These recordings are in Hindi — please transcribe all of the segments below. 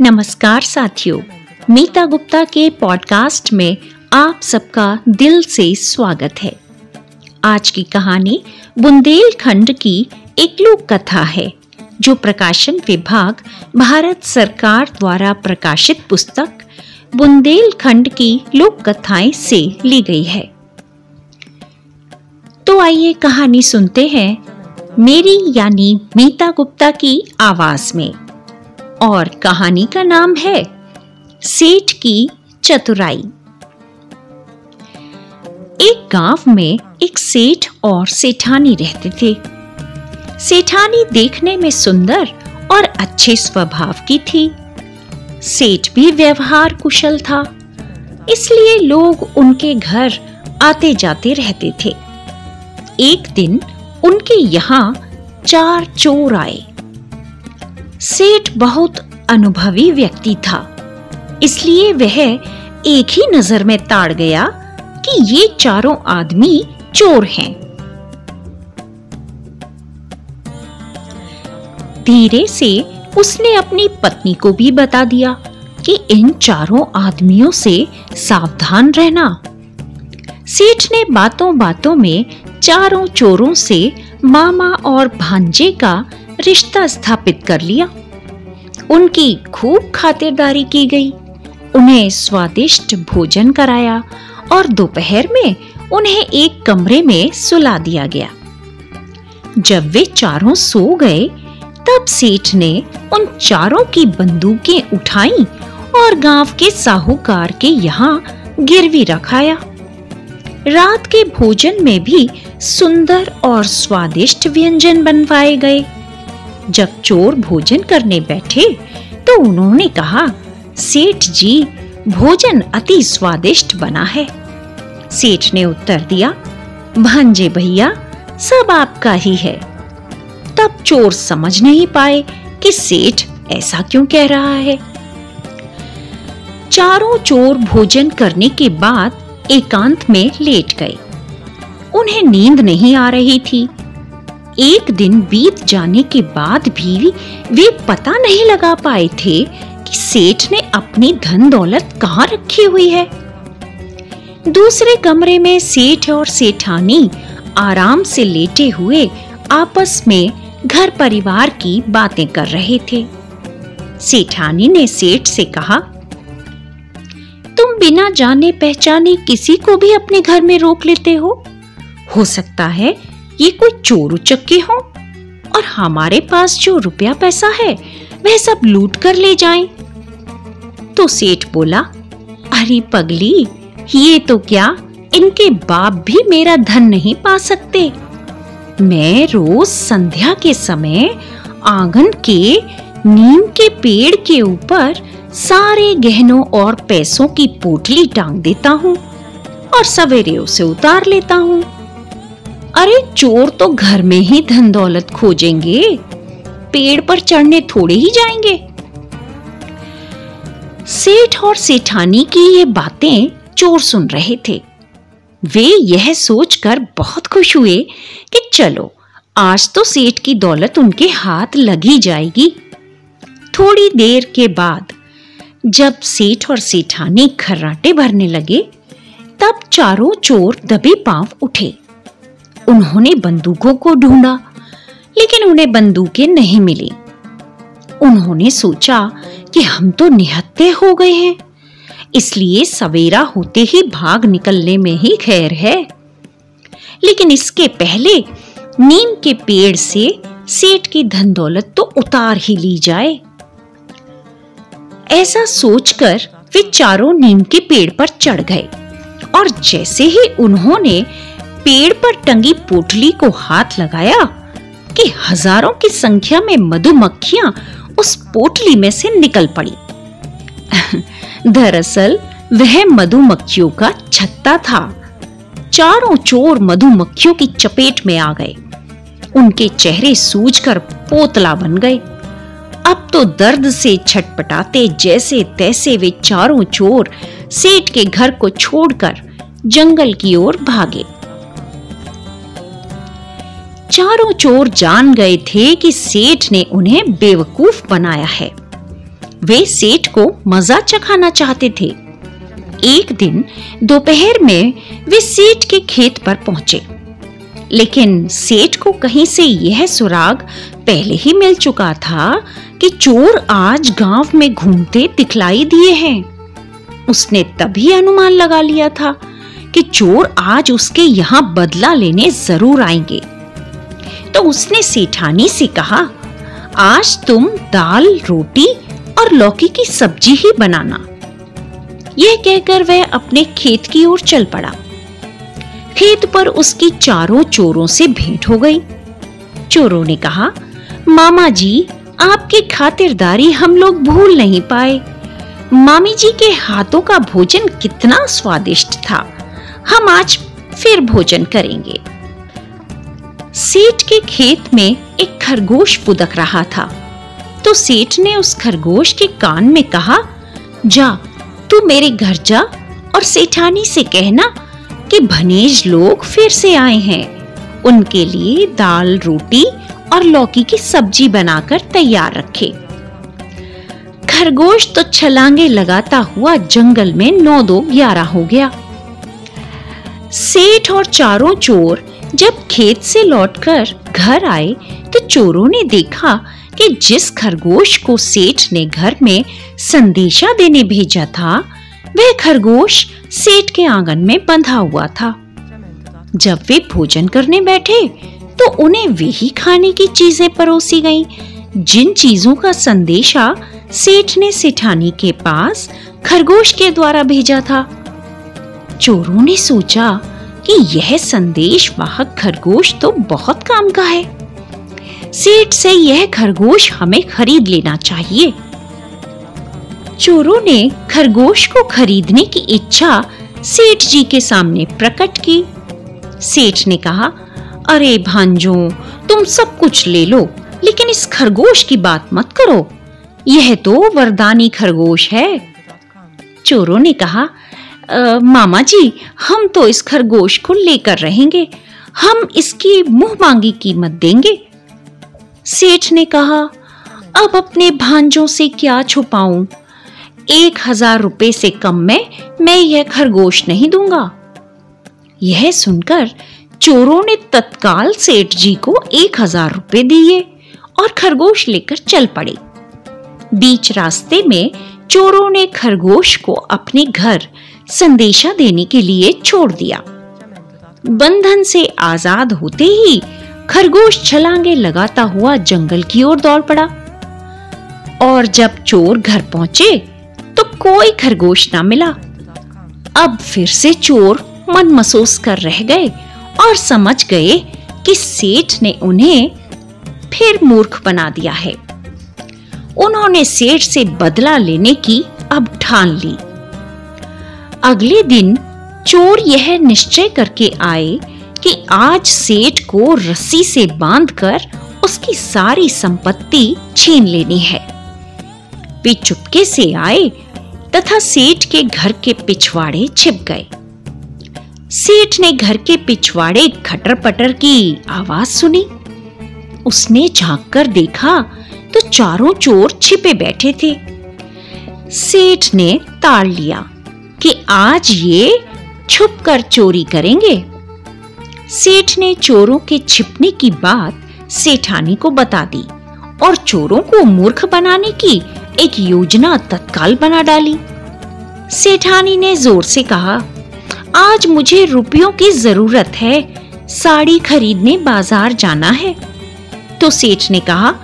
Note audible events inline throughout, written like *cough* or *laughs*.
नमस्कार साथियों, मीता गुप्ता के पॉडकास्ट में आप सबका दिल से स्वागत है। आज की कहानी बुंदेलखंड की एक लोक कथा है, जो प्रकाशन विभाग भारत सरकार द्वारा प्रकाशित पुस्तक बुंदेलखंड की लोक कथाएँ से ली गई है। तो आइए कहानी सुनते हैं मेरी यानी मीता गुप्ता की आवाज़ में। और कहानी का नाम है सेठ की चतुराई। एक गाँव में एक सेठ और सेठानी रहते थे। सेठानी देखने में सुंदर और अच्छे स्वभाव की थी। सेठ भी व्यवहार कुशल था, इसलिए लोग उनके घर आते जाते रहते थे। एक दिन उनके यहाँ चार चोर आए। सेठ बहुत अनुभवी व्यक्ति था। इसलिए वह एक ही नज़र में ताड़ गया कि ये चारों आदमी चोर हैं। धीरे से उसने अपनी पत्नी को भी बता दिया कि इन चारों आदमियों से सावधान रहना। सेठ ने बातों बातों में चारों चोरों से मामा और भांजे का रिश्ता स्थापित कर लिया। उनकी खूब खातिरदारी की गई। उन्हें स्वादिष्ट भोजन कराया और दोपहर में उन्हें एक कमरे में सुला दिया गया। जब वे चारों सो गए, तब सेठ ने उन चारों की बंदूकें उठाई और गाँव के साहूकार के यहाँ गिरवी रखाया रात के भोजन में भी सुंदर और स्वादिष्ट व्यंजन बनवाए गए। जब चोर भोजन करने बैठे तो उन्होंने कहा, सेठ जी, भोजन अति स्वादिष्ट बना है। सेठ ने उत्तर दिया, भांजे भैया, सब आपका ही है। तब चोर समझ नहीं पाए कि सेठ ऐसा क्यों कह रहा है। चारों चोर भोजन करने के बाद एकांत में लेट गए। उन्हें नींद नहीं आ रही थी। एक दिन बीत जाने के बाद भी वे पता नहीं लगा पाए थे कि सेठ ने अपनी धन दौलत कहाँ रखी हुई है। दूसरे कमरे में सेठ और सेठानी आराम से लेटे हुए आपस में घर परिवार की बातें कर रहे थे। सेठानी ने सेठ से कहा, तुम बिना जाने पहचाने किसी को भी अपने घर में रोक लेते हो? हो सकता है ये कोई चोर उचक्के हो? और हमारे पास जो रुपया पैसा है, वह सब लूट कर ले जाएँ। तो सेठ बोला, अरे पगली, ये तो क्या? इनके बाप भी मेरा धन नहीं पा सकते। मैं रोज संध्या के समय आँगन के नीम के पेड़ के ऊपर सारे गहनों और पैसों की पोटली टांग देता हूँ और सवेरे उसे उतार लेता हूँ। अरे चोर तो घर में ही धन दौलत खोजेंगे। पेड़ पर चढ़ने थोड़े ही जाएँगे। सेठ और सेठानी की ये बातें चोर सुन रहे थे। वे यह सोचकर बहुत खुश हुए कि चलो, आज तो सेठ की दौलत उनके हाथ लगी जाएगी। थोड़ी देर के बाद, जब सेठ और सेठानी खर्राटे भरने लगे, तब चारों चोर दबे पाँव उठे। उन्होंने बंदूकों को ढूंढा, लेकिन उन्हें बंदूकें नहीं मिली। उन्होंने सोचा कि हम तो निहत्ते हो गए हैं, इसलिए सवेरा होते ही भाग निकलने में ही खैर है। लेकिन इसके पहले नीम के पेड़ से सेठ की धन दौलत तो उतार ही ली जाए। ऐसा सोचकर वे चारों नीम के पेड़ पर चढ़ गए, और जैसे ही उन्होंने पेड़ पर टंगी पोटली को हाथ लगाया कि हज़ारों की संख्या में मधुमक्खियाँ उस पोटली में से निकल पड़ी। *laughs* दरअसल, वह मधुमक्खियों का छत्ता था। चारों चोर मधुमक्खियों की चपेट में आ गए। उनके चेहरे सूजकर पोतला बन गए। अब तो दर्द से छटपटाते जैसे तैसे वे चारों चोर सेठ के घर को छोड़कर जंगल की ओर भागे। चारों चोर जान गए थे कि सेठ ने उन्हें बेवकूफ़ बनाया है। वे सेठ को मज़ा चखाना चाहते थे। एक दिन दोपहर में वे सेठ के खेत पर पहुँचे। लेकिन सेठ को कहीं से यह सुराग पहले ही मिल चुका था कि चोर आज गाँव में घूमते दिखलाई दिए हैं। उसने तभी अनुमान लगा लिया था कि चोर आज उसके यहाँ बदला लेने ज़रूर आएँगे। तो उसने सेठानी से कहा, आज तुम दाल, रोटी और लौकी की सब्ज़ी ही बनाना। यह कहकर वह अपने खेत की ओर चल पड़ा। खेत पर उसकी चारों चोरों से भेंट हो गई। चोरों ने कहा, मामा जी, आपकी खातिरदारी हम लोग भूल नहीं पाए। मामी जी के हाथों का भोजन कितना स्वादिष्ट था। हम आज फिर भोजन करेंगे। सेठ के खेत में एक खरगोश फुदक रहा था। तो सेठ ने उस खरगोश के कान में कहा, जा, तू मेरे घर जा और सेठानी से कहना कि भनेज लोग फिर से आए हैं। उनके लिए दाल, रोटी और लौकी की सब्ज़ी बनाकर तैयार रखे। खरगोश तो छलांगे लगाता हुआ जंगल में नौ दो ग्यारह हो गया। सेठ और चारों चोर जब खेत से लौटकर घर आए तो चोरों ने देखा कि जिस खरगोश को सेठ ने घर में संदेशा देने भेजा था, वह खरगोश सेठ के आँगन में बंधा हुआ था। जब वे भोजन करने बैठे तो उन्हें वही खाने की चीज़ें परोसी गईं, जिन चीज़ों का संदेशा सेठ ने सेठानी के पास खरगोश के द्वारा भेजा था। चोरों ने सोचा कि यह संदेश वाहक खरगोश तो बहुत काम का है। सेठ से यह खरगोश हमें खरीद लेना चाहिए। चोरों ने खरगोश को खरीदने की इच्छा सेठ जी के सामने प्रकट की। सेठ ने कहा, अरे भांजो, तुम सब कुछ ले लो, लेकिन इस खरगोश की बात मत करो। यह तो वरदानी खरगोश है। चोरों ने कहा मामा जी, हम तो इस खरगोश को लेकर रहेंगे। हम इसकी मुँह मांगी कीमत देंगे। सेठ ने कहा, अब अपने भांजों से क्या छुपाऊं? एक हज़ार रुपए से कम में मैं यह खरगोश नहीं दूँगा। यह सुनकर चोरों ने तत्काल सेठ जी को एक हज़ार रुपए दिए और खरगोश लेकर चल पड़े। बीच रास्ते में चोरों ने खरगोश को अपने घर संदेशा देने के लिए छोड़ दिया। बंधन से आज़ाद होते ही खरगोश छलांगे लगाता हुआ जंगल की ओर दौड़ पड़ा। और जब चोर घर पहुँचे तो कोई खरगोश ना मिला। अब फिर से चोर मन महसूस कर रह गए और समझ गए कि सेठ ने उन्हें फिर मूर्ख बना दिया है। उन्होंने सेठ से बदला लेने की अब ठान ली। अगले दिन चोर यह निश्चय करके आए कि आज सेठ को रस्सी से बांधकर उसकी सारी संपत्ति छीन लेनी है। वे चुपके से आए तथा सेठ के घर के पिछवाड़े छिप गए। सेठ ने घर के पिछवाड़े खटर पटर की आवाज़ सुनी। उसने झाँक कर देखा तो चारों चोर छिपे बैठे थे। सेठ ने ताड़ लिया। कि आज ये छुप कर चोरी करेंगे। सेठ ने चोरों के छिपने की बात सेठानी को बता दी और चोरों को मूर्ख बनाने की एक योजना तत्काल बना डाली। सेठानी ने ज़ोर से कहा, आज मुझे रुपयों की ज़रूरत है, साड़ी खरीदने बाज़ार जाना है। तो सेठ ने कहा,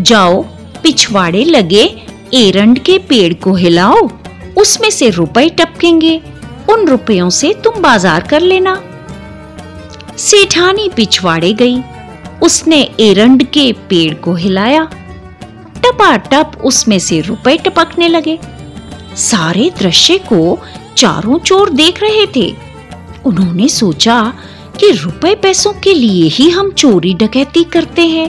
जाओ, पिछवाड़े लगे, एरंड के पेड़ को हिलाओ उसमें से रुपए टपकेंगे। उन रुपयों से तुम बाज़ार कर लेना। सेठानी पिछवाड़े गई। उसने एरंड के पेड़ को हिलाया। टपाटप उसमें से रुपए टपकने लगे। सारे दृश्य को चारों चोर देख रहे थे। उन्होंने सोचा कि रुपए पैसों के लिए ही हम चोरी डकैती करते हैं।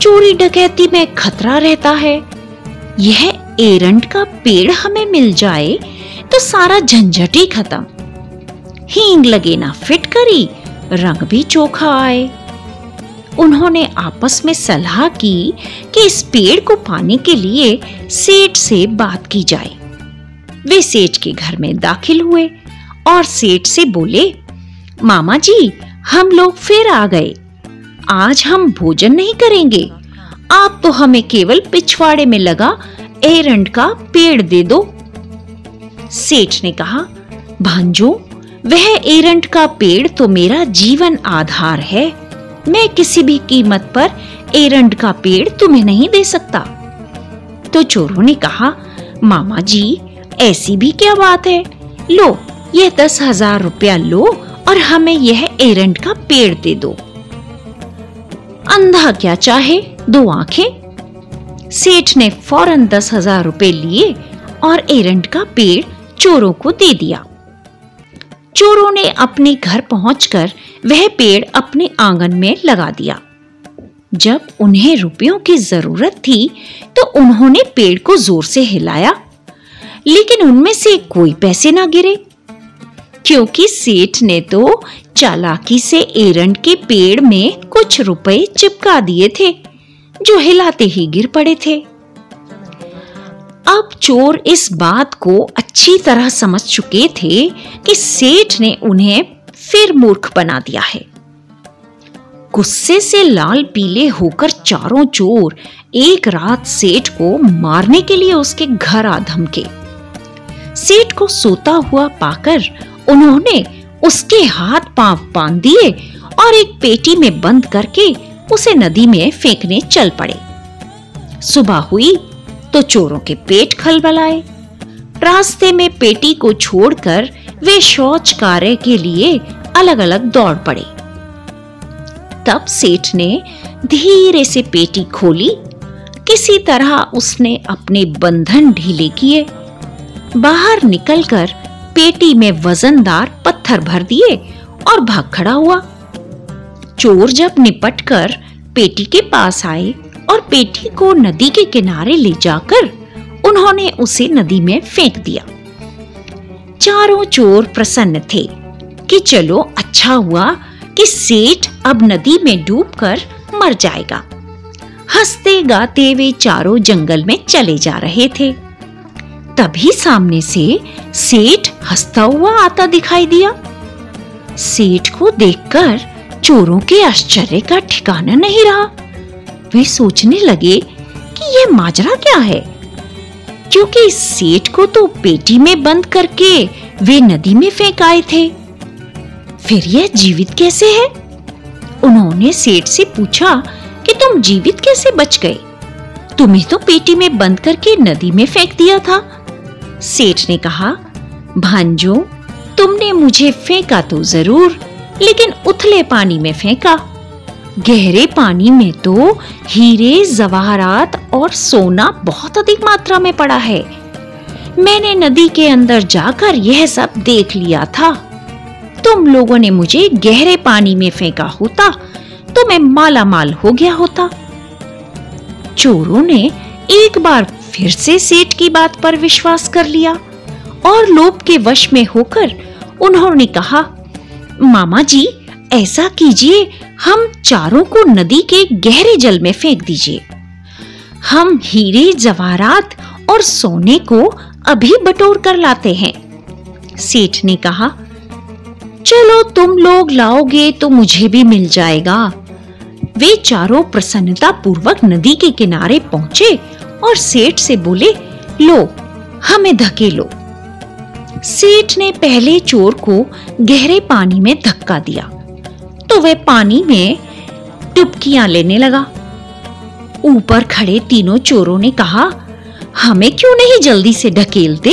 चोरी डकैती में खतरा रहता है। यह एरंड का पेड़ हमें मिल जाए तो सारा झंझट ही खत्म। हींग लगे ना फिट करी, रंग भी चोखा आए। उन्होंने आपस में सलाह की कि इस पेड़ को पाने के लिए सेठ से बात की जाए। वे सेठ के घर में दाखिल हुए और सेठ से बोले, मामा जी, हम लोग फिर आ गए। आज हम भोजन नहीं करेंगे। आप तो हमें केवल पिछवाड़े में लगा एरंड का पेड़ दे दो। सेठ ने कहा, भांजो, वह एरंड का पेड़ तो मेरा जीवन आधार है। मैं किसी भी कीमत पर एरंड का पेड़ तुम्हें नहीं दे सकता। तो चोरों ने कहा, मामा जी, ऐसी भी क्या बात है? लो, यह दस हज़ार रुपया लो और हमें यह एरंड का पेड़ दे दो। अंधा क्या चाहे, दो आँखें। सेठ ने फ़ौरन दस हज़ार रुपए लिए और एरंड का पेड़ चोरों को दे दिया। चोरों ने अपने घर पहुंचकर वह पेड़ अपने आँगन में लगा दिया। जब उन्हें रुपयों की ज़रूरत थी तो उन्होंने पेड़ को ज़ोर से हिलाया, लेकिन उनमें से कोई पैसे ना गिरे। क्योंकि सेठ ने तो चालाकी से एरंड के पेड़ में कुछ रुपए चिपका दिए थे। जो हिलाते ही गिर पड़े थे। अब चोर इस बात को अच्छी तरह समझ चुके थे कि सेठ ने उन्हें फिर मूर्ख बना दिया है। गुस्से से लाल पीले होकर चारों चोर एक रात सेठ को मारने के लिए उसके घर आ धमके। सेठ को सोता हुआ पाकर उन्होंने उसके हाथ पाँव बाँध दिए और एक पेटी में बंद करके उसे नदी में फेंकने चल पड़े। सुबह हुई तो चोरों के पेट खलबलाए। रास्ते में पेटी को छोड़कर वे शौच कार्य के लिए अलग-अलग दौड़ पड़े। तब सेठ ने धीरे से पेटी खोली। किसी तरह उसने अपने बंधन ढीले किए। बाहर निकलकर पेटी में वजनदार पत्थर भर दिए और भाग खड़ा हुआ। चोर जब निपटकर पेटी के पास आए और पेटी को नदी के किनारे ले जाकर उन्होंने उसे नदी में फेंक दिया। चारों चोर प्रसन्न थे कि चलो अच्छा हुआ कि सेठ अब नदी में डूबकर मर जाएगा। हँसते गाते वे चारों जंगल में चले जा रहे थे। तभी सामने से सेठ हंसता हुआ आता दिखाई दिया। सेठ को देखकर चोरों के आश्चर्य का ठिकाना नहीं रहा। वे सोचने लगे कि यह माजरा क्या है? क्योंकि सेठ को तो पेटी में बंद करके वे नदी में फेंक आए थे। फिर यह जीवित कैसे है? उन्होंने सेठ से पूछा कि तुम जीवित कैसे बच गए? तुम्हें तो पेटी में बंद करके नदी में फेंक दिया था। सेठ ने कहा, भांजो, तुमने मुझे फेंका तो ज़रूर लेकिन उथले पानी में फेंका। गहरे पानी में तो हीरे, जवाहरात और सोना बहुत अधिक मात्रा में पड़ा है। मैंने नदी के अंदर जाकर यह सब देख लिया था। तुम लोगों ने मुझे गहरे पानी में फेंका होता तो मैं माला माल हो गया होता। चोरों ने एक बार फिर से सेठ की बात पर विश्वास कर लिया और लोभ के वश में होकर उन्होंने कहा मामा जी, ऐसा कीजिए, हम चारों को नदी के गहरे जल में फेंक दीजिए। हम हीरे, जवाहरात और सोने को अभी बटोर कर लाते हैं। सेठ ने कहा, चलो तुम लोग लाओगे तो मुझे भी मिल जाएगा। वे चारों प्रसन्नता पूर्वक नदी के किनारे पहुँचे और सेठ से बोले, लो, हमें धकेलो। सेठ ने पहले चोर को गहरे पानी में धक्का दिया तो वह पानी में डुबकियाँ लेने लगा। ऊपर खड़े तीनों चोरों ने कहा, हमें क्यों नहीं जल्दी से ढकेलते?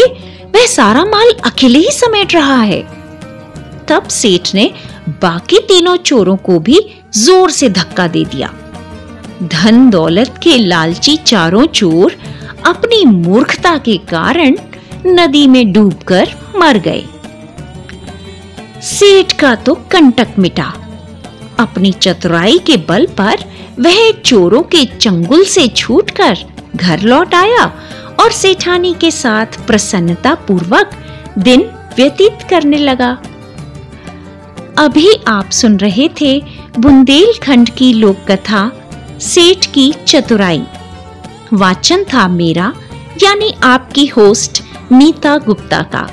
वह सारा माल अकेले ही समेट रहा है। तब सेठ ने बाकी तीनों चोरों को भी ज़ोर से धक्का दे दिया। धन दौलत के लालची चारों चोर अपनी मूर्खता के कारण नदी में डूबकर मर गए। सेठ का तो कंटक मिटा। अपनी चतुराई के बल पर वह चोरों के चंगुल से छूटकर घर लौट आया और सेठानी के साथ प्रसन्नता पूर्वक दिन व्यतीत करने लगा। अभी आप सुन रहे थे बुंदेलखंड की लोक कथा सेठ की चतुराई। वाचन था मेरा, यानी आपकी होस्ट नीता गुप्ता का।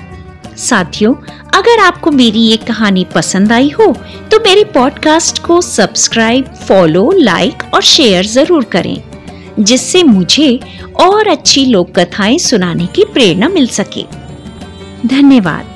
साथियों, अगर आपको मेरी ये कहानी पसंद आई हो तो मेरे पॉडकास्ट को सब्सक्राइब, फॉलो, लाइक और शेयर ज़रूर करें, जिससे मुझे और अच्छी लोक कथाएँ सुनाने की प्रेरणा मिल सके। धन्यवाद।